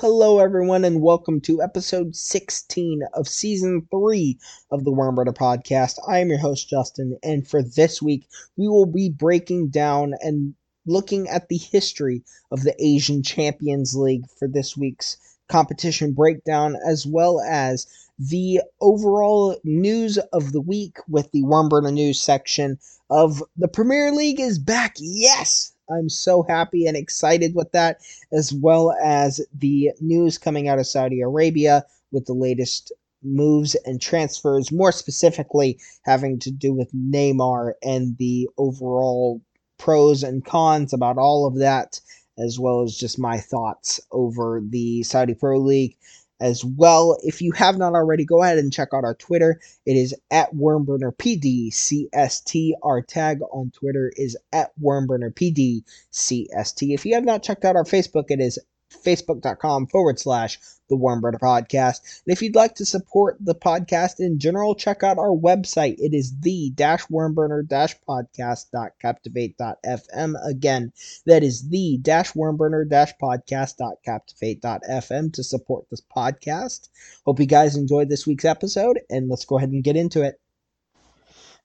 Hello, everyone, and welcome to episode 16 of season 3 of the Wormburner podcast. I am your host, Justin, and for this week, we will be breaking down and looking at the history of the Asian Champions League for this week's competition breakdown, as well as the overall news of the week with the Wormburner news section of the Premier League is back. Yes! I'm so happy and excited with that, as well as the news coming out of Saudi Arabia with the latest moves and transfers, more specifically having to do with Neymar and the overall pros and cons about all of that, as well as just my thoughts over the Saudi Pro League as well. If you have not already, go ahead and check out our Twitter. It is at WormburnerPDCST. Our tag on Twitter is at WormburnerPDCST. If you have not checked out our Facebook, it is facebook.com forward slash the Wormburner Podcast. And if you'd like to support the podcast in general, check out our website. It is the dash wormburner dash podcast.captivate.fm. Again, that is the dash wormburner dash podcast.captivate.fm to support this podcast. Hope you guys enjoyed this week's episode, and let's go ahead and get into it.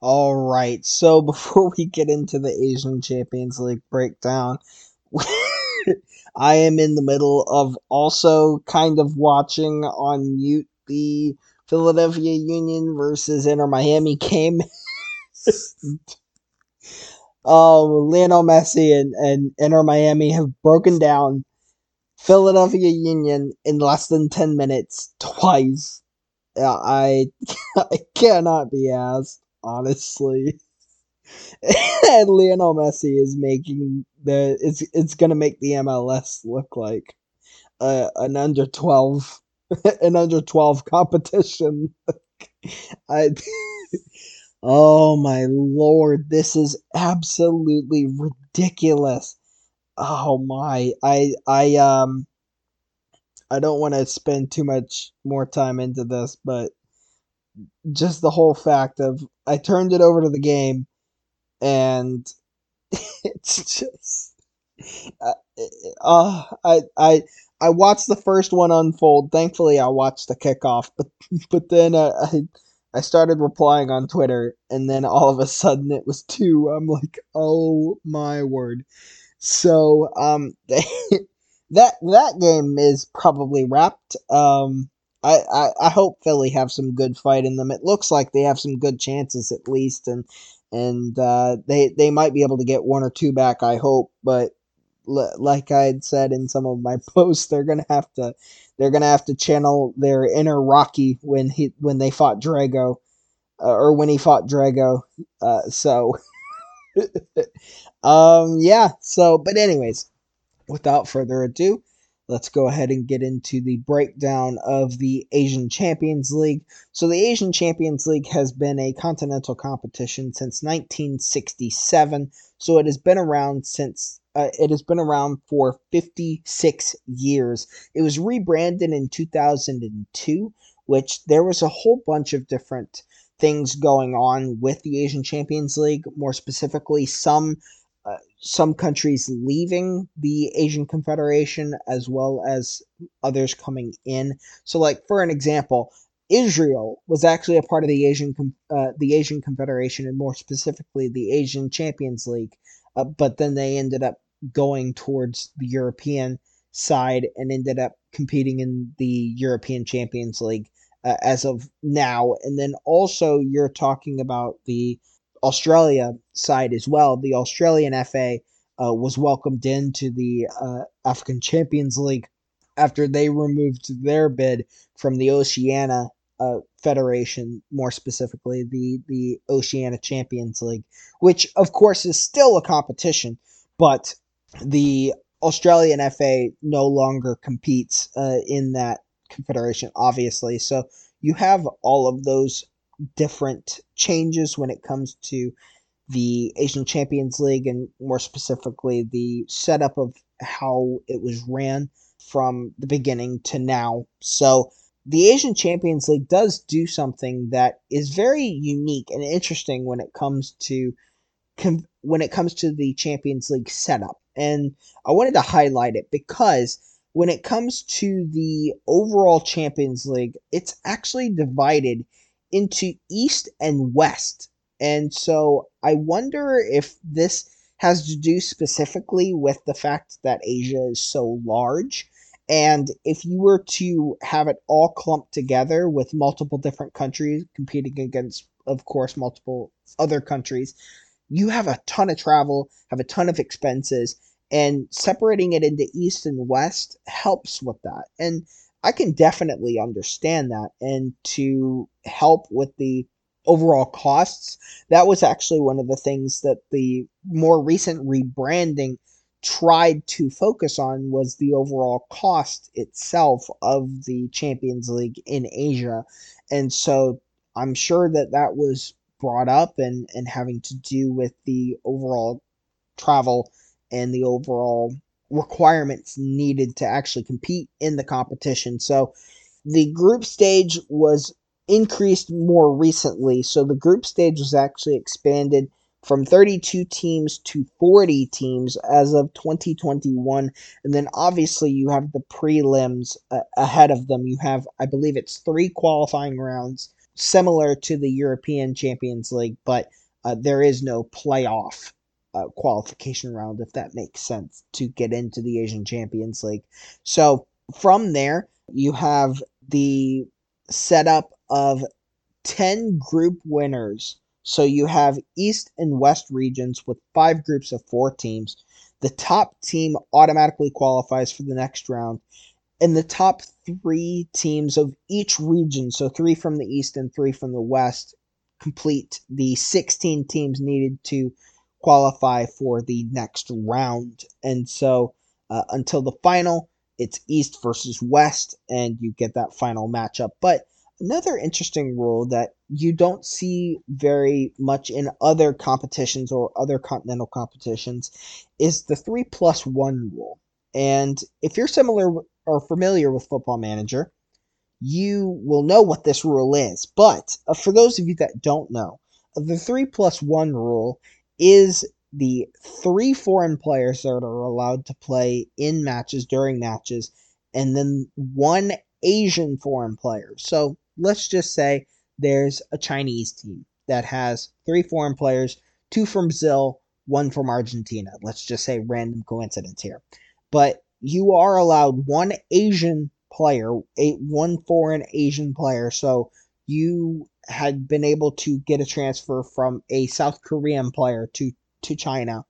All right, so before we get into the Asian Champions League breakdown, I am in the middle of also kind of watching on mute the Philadelphia Union versus Inter Miami game. um, Lionel Messi and, and Inter Miami have broken down Philadelphia Union in less than 10 minutes twice. I, I cannot be asked, honestly. and Lionel Messi is making the it's it's gonna make the MLS look like uh, an under twelve an under twelve competition. I oh my lord, this is absolutely ridiculous. Oh my, I I um I don't want to spend too much more time into this, but just the whole fact of I turned it over to the game and it's just uh, uh, I I I watched the first one unfold. Thankfully, I watched the kickoff, but but then uh, I I started replying on Twitter, and then all of a sudden it was two. I'm like, oh my word! So um, that that game is probably wrapped. Um, I, I I hope Philly have some good fight in them. It looks like they have some good chances at least, and and uh, they they might be able to get one or two back. I hope, but l- like I had said in some of my posts, they're gonna have to they're gonna have to channel their inner Rocky when he when they fought Drago, uh, or when he fought Drago. Uh, so, um, yeah. So, but anyways, without further ado, let's go ahead and get into the breakdown of the Asian Champions League. So, the Asian Champions League has been a continental competition since 1967. So, it has been around since uh, it has been around for 56 years. It was rebranded in 2002, which there was a whole bunch of different things going on with the Asian Champions League. More specifically, some some countries leaving the Asian Confederation as well as others coming in. So, like for an example, Israel was actually a part of the Asian uh, the Asian Confederation and more specifically the Asian Champions League, uh, but then they ended up going towards the European side and ended up competing in the European Champions League uh, as of now. And then also you're talking about the Australia side as well. The Australian FA uh, was welcomed into the uh, African Champions League after they removed their bid from the Oceania uh, Federation, more specifically the the Oceania Champions League, which of course is still a competition, but the Australian FA no longer competes uh, in that confederation, obviously. So you have all of those different changes when it comes to the Asian Champions League and more specifically the setup of how it was ran from the beginning to now. So the Asian Champions League does do something that is very unique and interesting when it comes to when it comes to the Champions League setup. And I wanted to highlight it because when it comes to the overall Champions League, it's actually divided into East and West. And so I wonder if this has to do specifically with the fact that Asia is so large. And if you were to have it all clumped together with multiple different countries competing against, of course, multiple other countries, you have a ton of travel, have a ton of expenses, and separating it into East and West helps with that. And I can definitely understand that. And to help with the overall costs, that was actually one of the things that the more recent rebranding tried to focus on was the overall cost itself of the Champions League in Asia. And so I'm sure that that was brought up and, and having to do with the overall travel and the overall requirements needed to actually compete in the competition. So the group stage was increased more recently. So the group stage was actually expanded from 32 teams to 40 teams as of 2021. And then obviously you have the prelims uh, ahead of them. You have, I believe it's three qualifying rounds, similar to the European Champions League, but uh, there is no playoff qualification round, if that makes sense, to get into the Asian Champions League. So from there, you have the setup of 10 group winners. So you have East and West regions with five groups of four teams. The top team automatically qualifies for the next round. And the top three teams of each region, so three from the East and three from the West, complete the 16 teams needed to qualify for the next round. And so uh, until the final, it's East versus West, and you get that final matchup. But another interesting rule that you don't see very much in other competitions or other continental competitions is the three plus one rule. And if you're similar or familiar with Football Manager, you will know what this rule is. But uh, for those of you that don't know, the three plus one rule is the three foreign players that are allowed to play in matches during matches, and then one Asian foreign player. So let's just say there's a Chinese team that has three foreign players, two from Brazil, one from Argentina. Let's just say random coincidence here. But you are allowed one Asian player, a one foreign Asian player. So you had been able to get a transfer from a South Korean player to to China.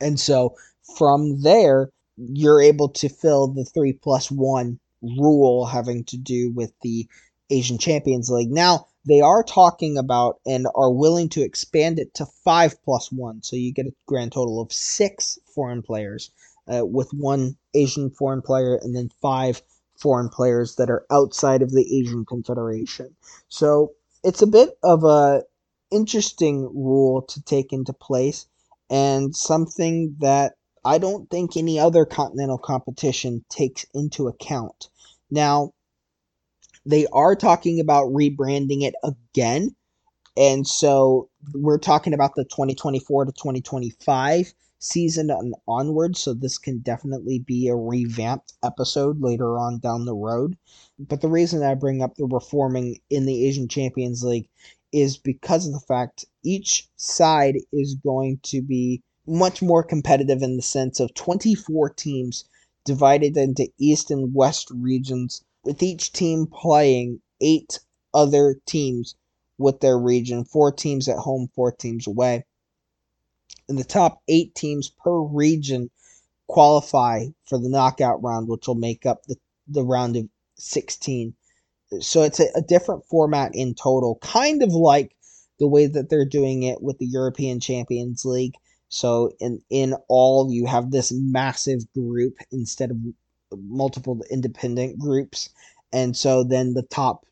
And so from there, you're able to fill the three plus one rule having to do with the Asian Champions League. Now, they are talking about and are willing to expand it to five plus one. So you get a grand total of six foreign players uh, with one Asian foreign player and then five foreign players that are outside of the Asian Confederation. So it's a bit of a interesting rule to take into place and something that I don't think any other continental competition takes into account. Now, they are talking about rebranding it again. And so we're talking about the 2024 to 2025 season and onward. So this can definitely be a revamped episode later on down the road. But the reason I bring up the reforming in the Asian Champions League is because of the fact each side is going to be much more competitive in the sense of 24 teams divided into East and West regions, with each team playing eight other teams with their region, four teams at home, four teams away. And the top eight teams per region qualify for the knockout round, which will make up the, the round of 16 so it's a, a different format in total, kind of like the way that they're doing it with the European Champions League. So in in all, you have this massive group instead of multiple independent groups, and so then the top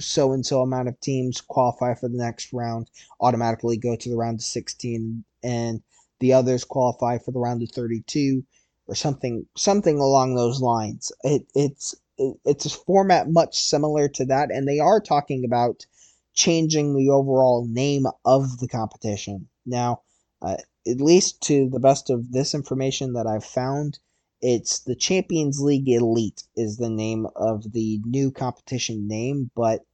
so and so amount of teams qualify for the next round, automatically go to the round of 16, and the others qualify for the round of 32 or something something along those lines. It, it's it's a format much similar to that, and they are talking about changing the overall name of the competition. Now, uh, at least to the best of this information that I've found, It's the Champions League Elite is the name of the new competition name, but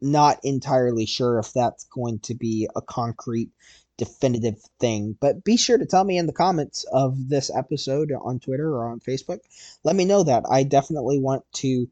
not entirely sure if that's going to be a concrete definitive thing. But be sure to tell me in the comments of this episode on Twitter or on Facebook. Let me know that. I definitely want to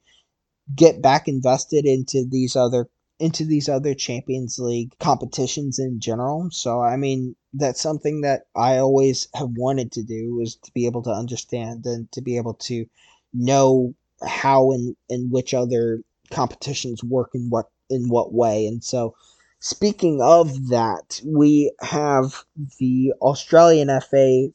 get back invested into these other into these other Champions League competitions in general. So I mean, that's something that I always have wanted to do is to be able to understand and to be able to know how and in which other competitions work in what in what way. And so speaking of that, we have the Australian FA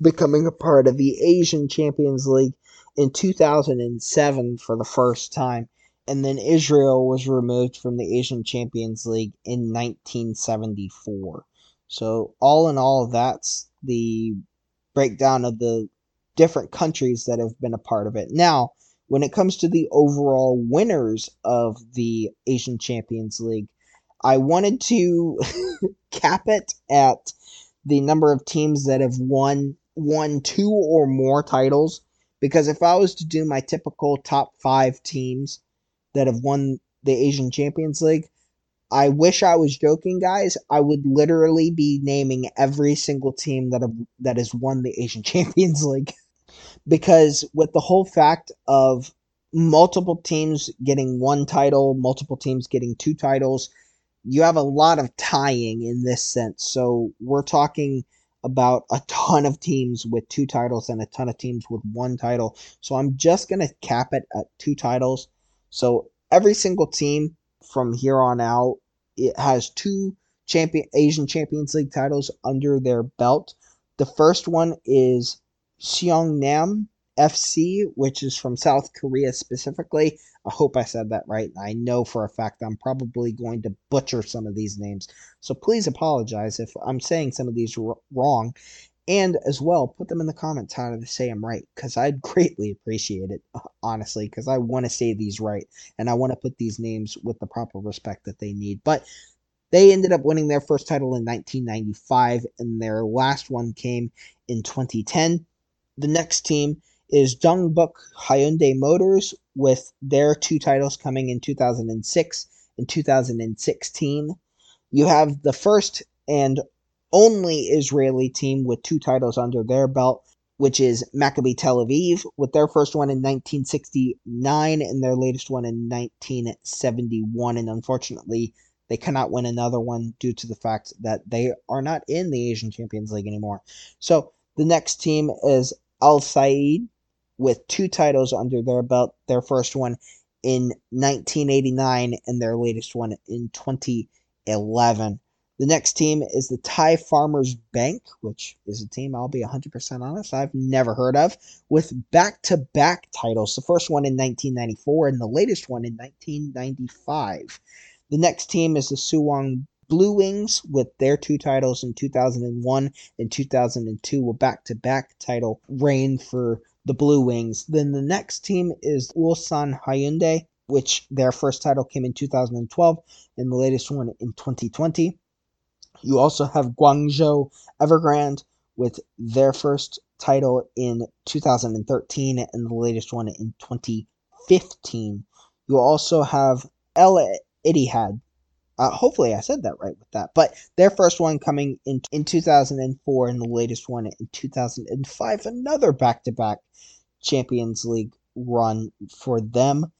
becoming a part of the Asian Champions League in 2007 for the first time and then Israel was removed from the Asian Champions League in 1974. So, all in all, that's the breakdown of the different countries that have been a part of it. Now, when it comes to the overall winners of the Asian Champions League, I wanted to cap it at the number of teams that have won won two or more titles because if I was to do my typical top 5 teams that have won the Asian Champions League. I wish I was joking, guys. I would literally be naming every single team that have, that has won the Asian Champions League because with the whole fact of multiple teams getting one title, multiple teams getting two titles, you have a lot of tying in this sense. So we're talking about a ton of teams with two titles and a ton of teams with one title. So I'm just going to cap it at two titles. So every single team from here on out it has two champion Asian Champions League titles under their belt. The first one is Seongnam FC, which is from South Korea specifically. I hope I said that right. I know for a fact I'm probably going to butcher some of these names. So please apologize if I'm saying some of these wrong. And as well, put them in the comments how to say them right, because I'd greatly appreciate it, honestly, because I want to say these right, and I want to put these names with the proper respect that they need. But they ended up winning their first title in 1995, and their last one came in 2010. The next team is Dongbuk Hyundai Motors, with their two titles coming in 2006 and 2016. You have the first and only Israeli team with two titles under their belt, which is Maccabi Tel Aviv, with their first one in 1969 and their latest one in 1971. And unfortunately, they cannot win another one due to the fact that they are not in the Asian Champions League anymore. So the next team is Al Sadd with two titles under their belt, their first one in 1989 and their latest one in 2011. The next team is the Thai Farmers Bank, which is a team I'll be 100% honest, I've never heard of, with back to back titles. The first one in 1994 and the latest one in 1995. The next team is the Suwon Blue Wings with their two titles in 2001 and 2002, a back to back title reign for the Blue Wings. Then the next team is Ulsan Hyundai, which their first title came in 2012 and the latest one in 2020. You also have Guangzhou Evergrande with their first title in 2013 and the latest one in 2015. You also have El Ittihad. Uh, hopefully, I said that right with that. But their first one coming in in 2004 and the latest one in 2005. Another back to back Champions League run for them.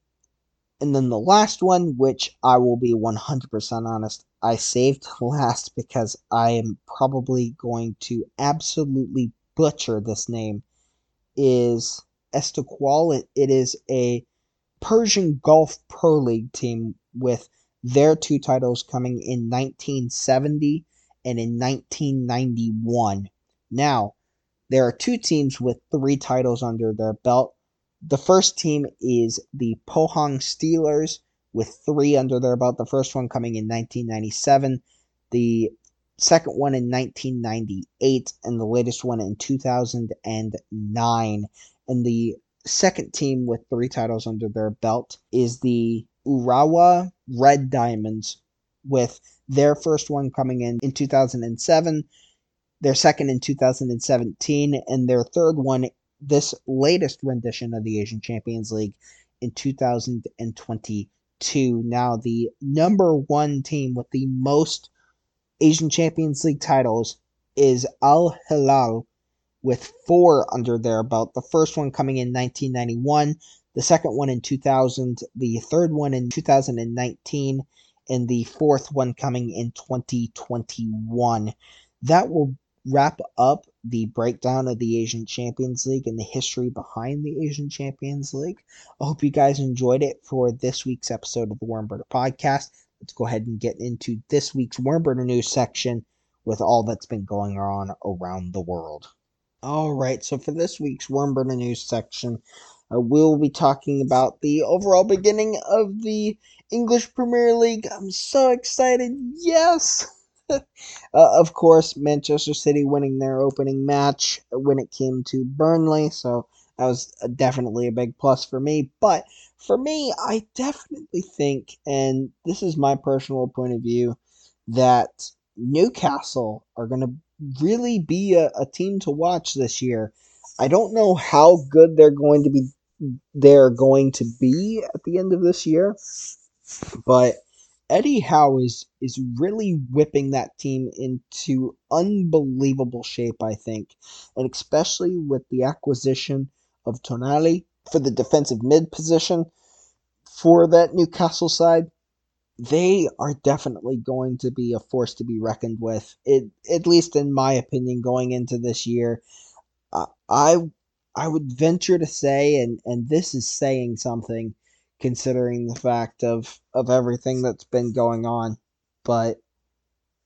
And then the last one, which I will be 100% honest, I saved last because I am probably going to absolutely butcher this name, is Istiklal. It, it is a Persian Gulf Pro League team with their two titles coming in 1970 and in 1991. Now, there are two teams with three titles under their belt. The first team is the Pohang Steelers with three under their belt. The first one coming in 1997, the second one in 1998, and the latest one in 2009. And the second team with three titles under their belt is the Urawa Red Diamonds, with their first one coming in in 2007, their second in 2017, and their third one this latest rendition of the Asian Champions League in 2022. Now, the number one team with the most Asian Champions League titles is Al Hilal with four under their belt. The first one coming in 1991, the second one in 2000, the third one in 2019, and the fourth one coming in 2021. That will wrap up the breakdown of the Asian Champions League and the history behind the Asian Champions League. I hope you guys enjoyed it for this week's episode of the Wormburner Podcast. Let's go ahead and get into this week's Wormburner news section with all that's been going on around the world. All right, so for this week's Wormburner news section, uh, we'll be talking about the overall beginning of the English Premier League. I'm so excited. Yes! uh, of course, Manchester City winning their opening match when it came to Burnley, so that was definitely a big plus for me. But for me, I definitely think, and this is my personal point of view, that Newcastle are going to really be a, a team to watch this year. I don't know how good they're going to be they're going to be at the end of this year, but Eddie Howe is is really whipping that team into unbelievable shape, I think, and especially with the acquisition of Tonali for the defensive mid position for that Newcastle side. They are definitely going to be a force to be reckoned with. It, at least in my opinion, going into this year, uh, I I would venture to say, and and this is saying something considering the fact of of everything that's been going on. But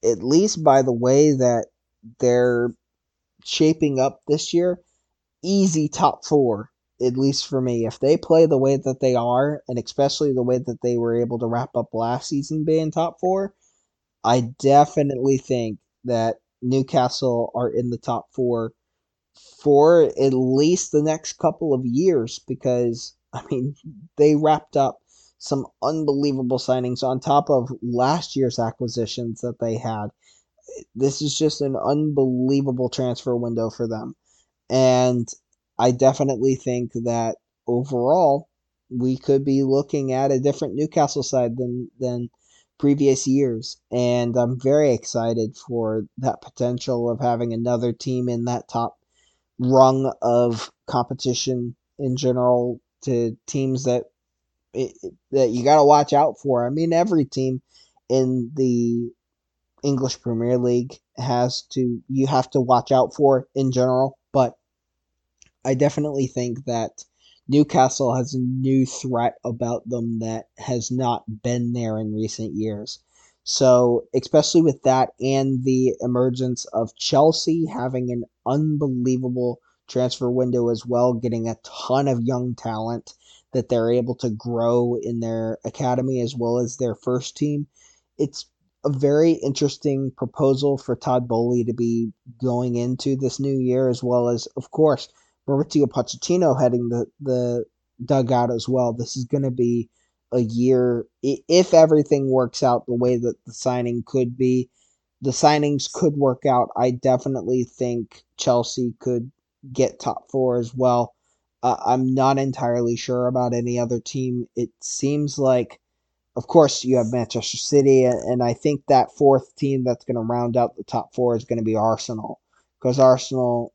at least by the way that they're shaping up this year, easy top four, at least for me. If they play the way that they are, and especially the way that they were able to wrap up last season being top four, I definitely think that Newcastle are in the top four for at least the next couple of years because I mean, they wrapped up some unbelievable signings on top of last year's acquisitions that they had. This is just an unbelievable transfer window for them. And I definitely think that overall, we could be looking at a different Newcastle side than, than previous years. And I'm very excited for that potential of having another team in that top rung of competition in general to teams that that you got to watch out for. I mean, every team in the English Premier League has to you have to watch out for in general, but I definitely think that Newcastle has a new threat about them that has not been there in recent years. So, especially with that and the emergence of Chelsea having an unbelievable transfer window as well, getting a ton of young talent that they're able to grow in their academy as well as their first team. It's a very interesting proposal for Todd Boehly to be going into this new year, as well as, of course, Mauricio Pochettino heading the, the dugout as well. This is going to be a year, if everything works out the way that the signing could be, the signings could work out. I definitely think Chelsea could get top four as well. Uh, I'm not entirely sure about any other team. It seems like, of course, you have Manchester City, and I think that fourth team that's going to round out the top four is going to be Arsenal. Because Arsenal,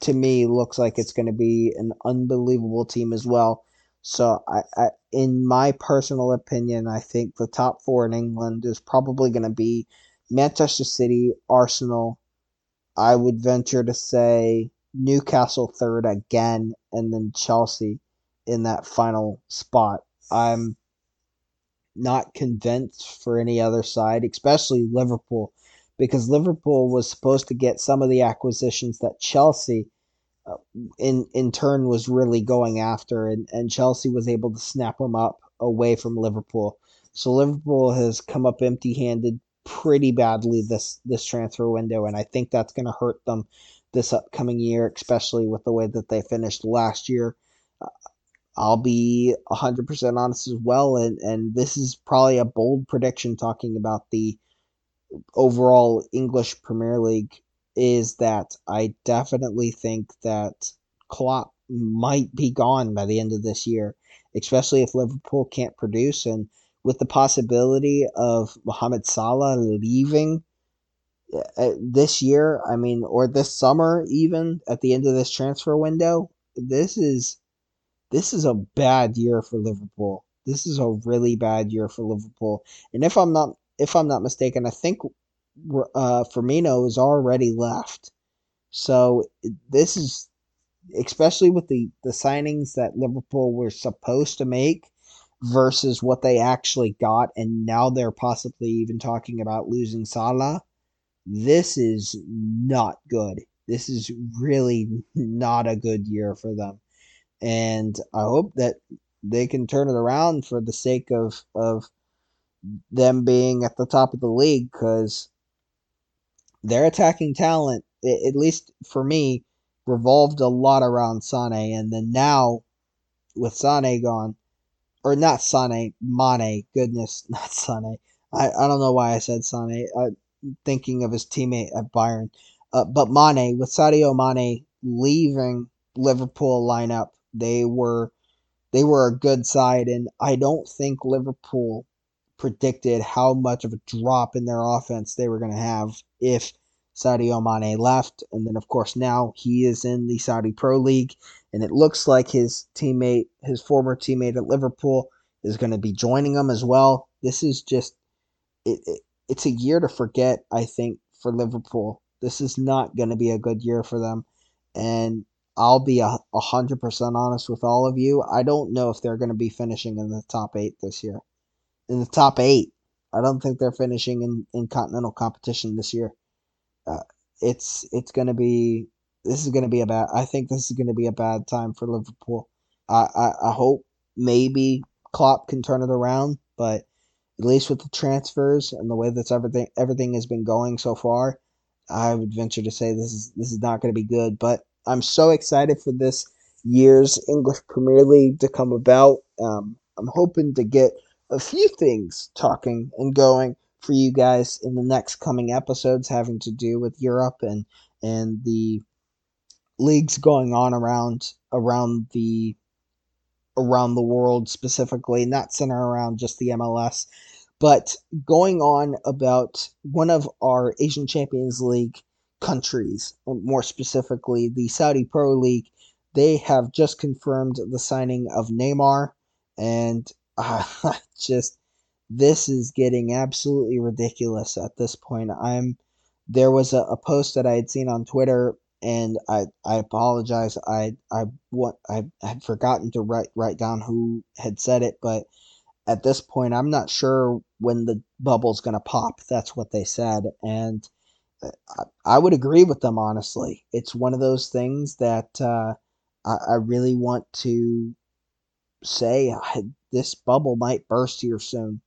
to me, looks like it's going to be an unbelievable team as well. So, I, I, in my personal opinion, I think the top four in England is probably going to be Manchester City, Arsenal. I would venture to say Newcastle third again, and then Chelsea in that final spot. I'm not convinced for any other side, especially Liverpool, because Liverpool was supposed to get some of the acquisitions that Chelsea in in turn was really going after and, and Chelsea was able to snap them up away from Liverpool. So Liverpool has come up empty-handed pretty badly this this transfer window and I think that's going to hurt them this upcoming year, especially with the way that they finished last year. Uh, I'll be 100% honest as well, and, and this is probably a bold prediction talking about the overall English Premier League is that I definitely think that Klopp might be gone by the end of this year, especially if Liverpool can't produce and with the possibility of Mohamed Salah leaving uh, this year, I mean, or this summer even at the end of this transfer window, this is this is a bad year for Liverpool. This is a really bad year for Liverpool. And if I'm not if I'm not mistaken, I think uh, Firmino is already left. So this is especially with the the signings that Liverpool were supposed to make versus what they actually got, and now they're possibly even talking about losing Salah. This is not good. This is really not a good year for them and I hope that they can turn it around for the sake of of them being at the top of the league because their attacking talent, at least for me, revolved a lot around Sane, and then now with Sane gone, or not Sane, Mane, goodness, not Sane. I, I don't know why I said Sane. I'm thinking of his teammate at Bayern. Uh, but Mane, with Sadio Mane leaving Liverpool lineup, they were they were a good side, and I don't think Liverpool predicted how much of a drop in their offense they were going to have if Sadio Mane left. And then, of course, now he is in the Saudi Pro League, and it looks like his teammate, his former teammate at Liverpool, is going to be joining him as well. This is just, it, it, it's a year to forget, I think, for Liverpool. This is not going to be a good year for them. And I'll be a hundred percent honest with all of you. I don't know if they're going to be finishing in the top eight this year. In the top eight, I don't think they're finishing in, in continental competition this year. Uh, it's it's going to be this is going to be a bad. I think this is going to be a bad time for Liverpool. I, I I hope maybe Klopp can turn it around, but at least with the transfers and the way that everything everything has been going so far, I would venture to say this is this is not going to be good. But I'm so excited for this year's English Premier League to come about. Um, I'm hoping to get a few things talking and going for you guys in the next coming episodes having to do with Europe and and the leagues going on around around the around the world specifically, not center around just the MLS, but going on about one of our Asian Champions League countries, more specifically the Saudi Pro League, they have just confirmed the signing of Neymar, and uh, just this is getting absolutely ridiculous at this point. I'm there was a, a post that I had seen on Twitter, and I I apologize. I I what I had forgotten to write write down who had said it, but at this point, I'm not sure when the bubble's gonna pop. That's what they said, and I, would agree with them honestly. It's one of those things that uh, I, I, really want to say this bubble might burst here soon,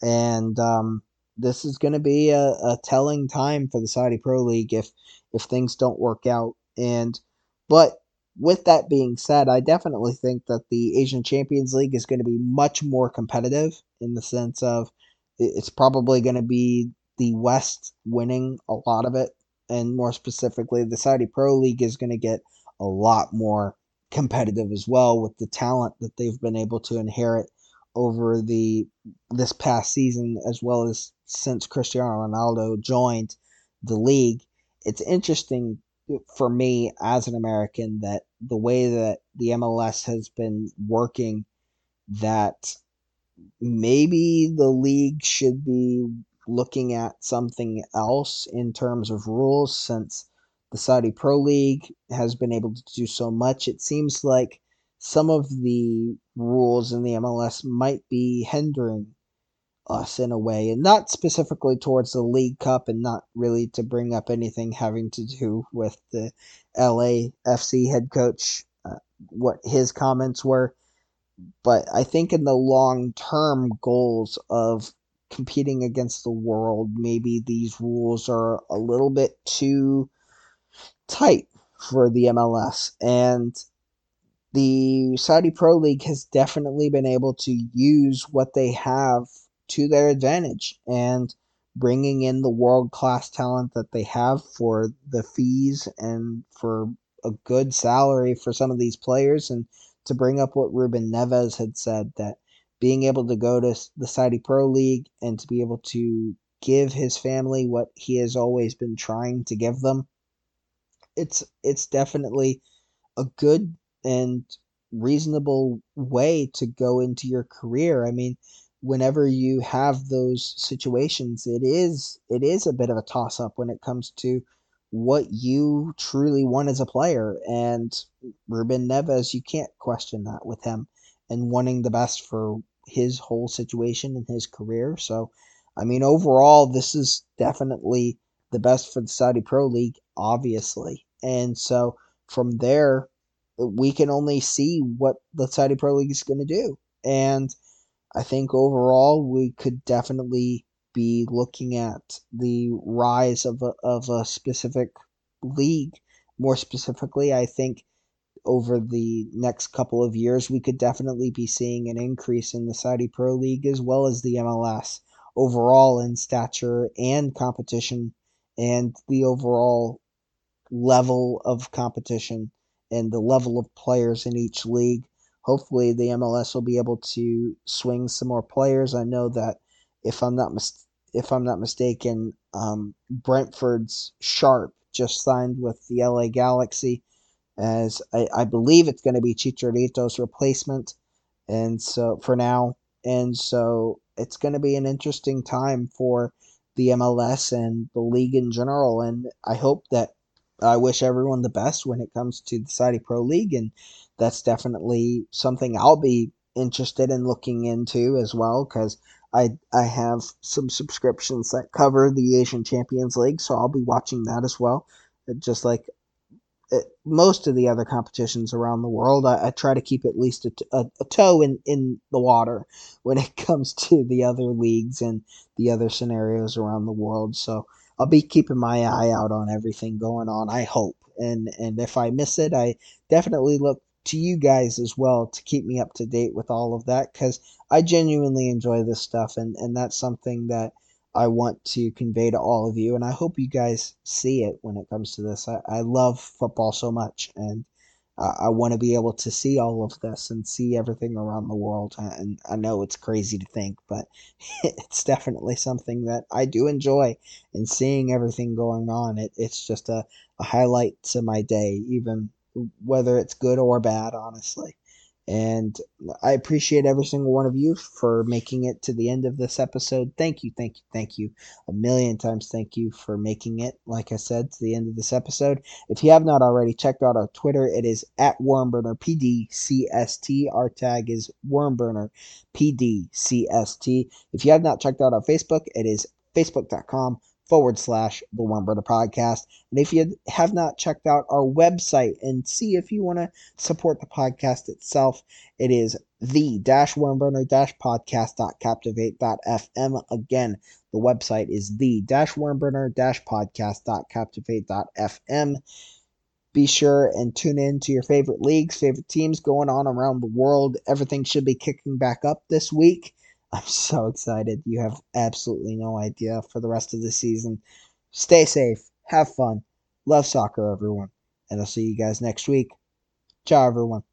and um, this is going to be a, a, telling time for the Saudi Pro League if if things don't work out. And but with that being said, I definitely think that the Asian Champions League is going to be much more competitive in the sense of it's probably going to be the West winning a lot of it, and more specifically, the Saudi Pro League is going to get a lot more competitive as well with the talent that they've been able to inherit over the this past season as well as since Cristiano Ronaldo joined the league. It's interesting for me as an American that the way that the MLS has been working that maybe the league should be looking at something else in terms of rules since the Saudi Pro League has been able to do so much. It seems like some of the rules in the MLS might be hindering us in a way, and not specifically towards the League Cup, and not really to bring up anything having to do with the LAFC head coach, uh, what his comments were. But I think in the long term goals of competing against the world, maybe these rules are a little bit too tight for the MLS. And the Saudi Pro League has definitely been able to use what they have to their advantage and bringing in the world class talent that they have for the fees and for a good salary for some of these players. And to bring up what Ruben Neves had said, that being able to go to the Saudi Pro League and to be able to give his family what he has always been trying to give them, it's it's definitely a good and reasonable way to go into your career. I mean, whenever you have those situations, it is it is a bit of a toss up when it comes to what you truly want as a player. And Ruben Neves, you can't question that with him and wanting the best for his whole situation and his career. So, I mean, overall, this is definitely the best for the Saudi Pro League, obviously. And so from there, we can only see what the Saudi Pro League is going to do. And I think overall, we could definitely be looking at the rise of a, of a specific league. More specifically, I think over the next couple of years, we could definitely be seeing an increase in the Saudi Pro League as well as the MLS overall in stature and competition and the overall level of competition and the level of players in each league. Hopefully the MLS will be able to swing some more players. I know that if I'm not mis- if I'm not mistaken, um, Brentford's Sharp just signed with the LA Galaxy, as I, I believe it's going to be Chicharito's replacement, and so for now, and so it's going to be an interesting time for the MLS and the league in general, and I hope that I wish everyone the best when it comes to the Saudi Pro League, and that's definitely something I'll be interested in looking into as well because I I have some subscriptions that cover the Asian Champions League, so I'll be watching that as well. Uh, just like uh, most of the other competitions around the world, I, I try to keep at least a, a, a, toe in, in the water when it comes to the other leagues and the other scenarios around the world. So I'll be keeping my eye out on everything going on. I hope, and and if I miss it, I definitely look to you guys as well to keep me up to date with all of that because I genuinely enjoy this stuff, and and that's something that I want to convey to all of you, and I hope you guys see it when it comes to this. I, I love football so much, and uh, I want to be able to see all of this and see everything around the world. And I know it's crazy to think, but it's definitely something that I do enjoy. And seeing everything going on, it, it's just a, a highlight to my day, even whether it's good or bad, honestly. And I appreciate every single one of you for making it to the end of this episode. Thank you, thank you, thank you. A million times thank you for making it, like I said, to the end of this episode. If you have not already checked out our Twitter, it is at WormburnerPDCST. Our tag is WormburnerPDCST. If you have not checked out our Facebook, it is facebook.com forward slash the Wormburner podcast. And if you have not checked out our website and see if you want to support the podcast itself, it is the dash wormburner dash podcast dot captivate dot fm. Again, the website is the dash wormburner dash podcast dot captivate dot fm. Be sure and tune in to your favorite leagues, favorite teams going on around the world. Everything should be kicking back up this week. I'm so excited. You have absolutely no idea for the rest of the season. Stay safe. Have fun. Love soccer, everyone. And I'll see you guys next week. Ciao, everyone.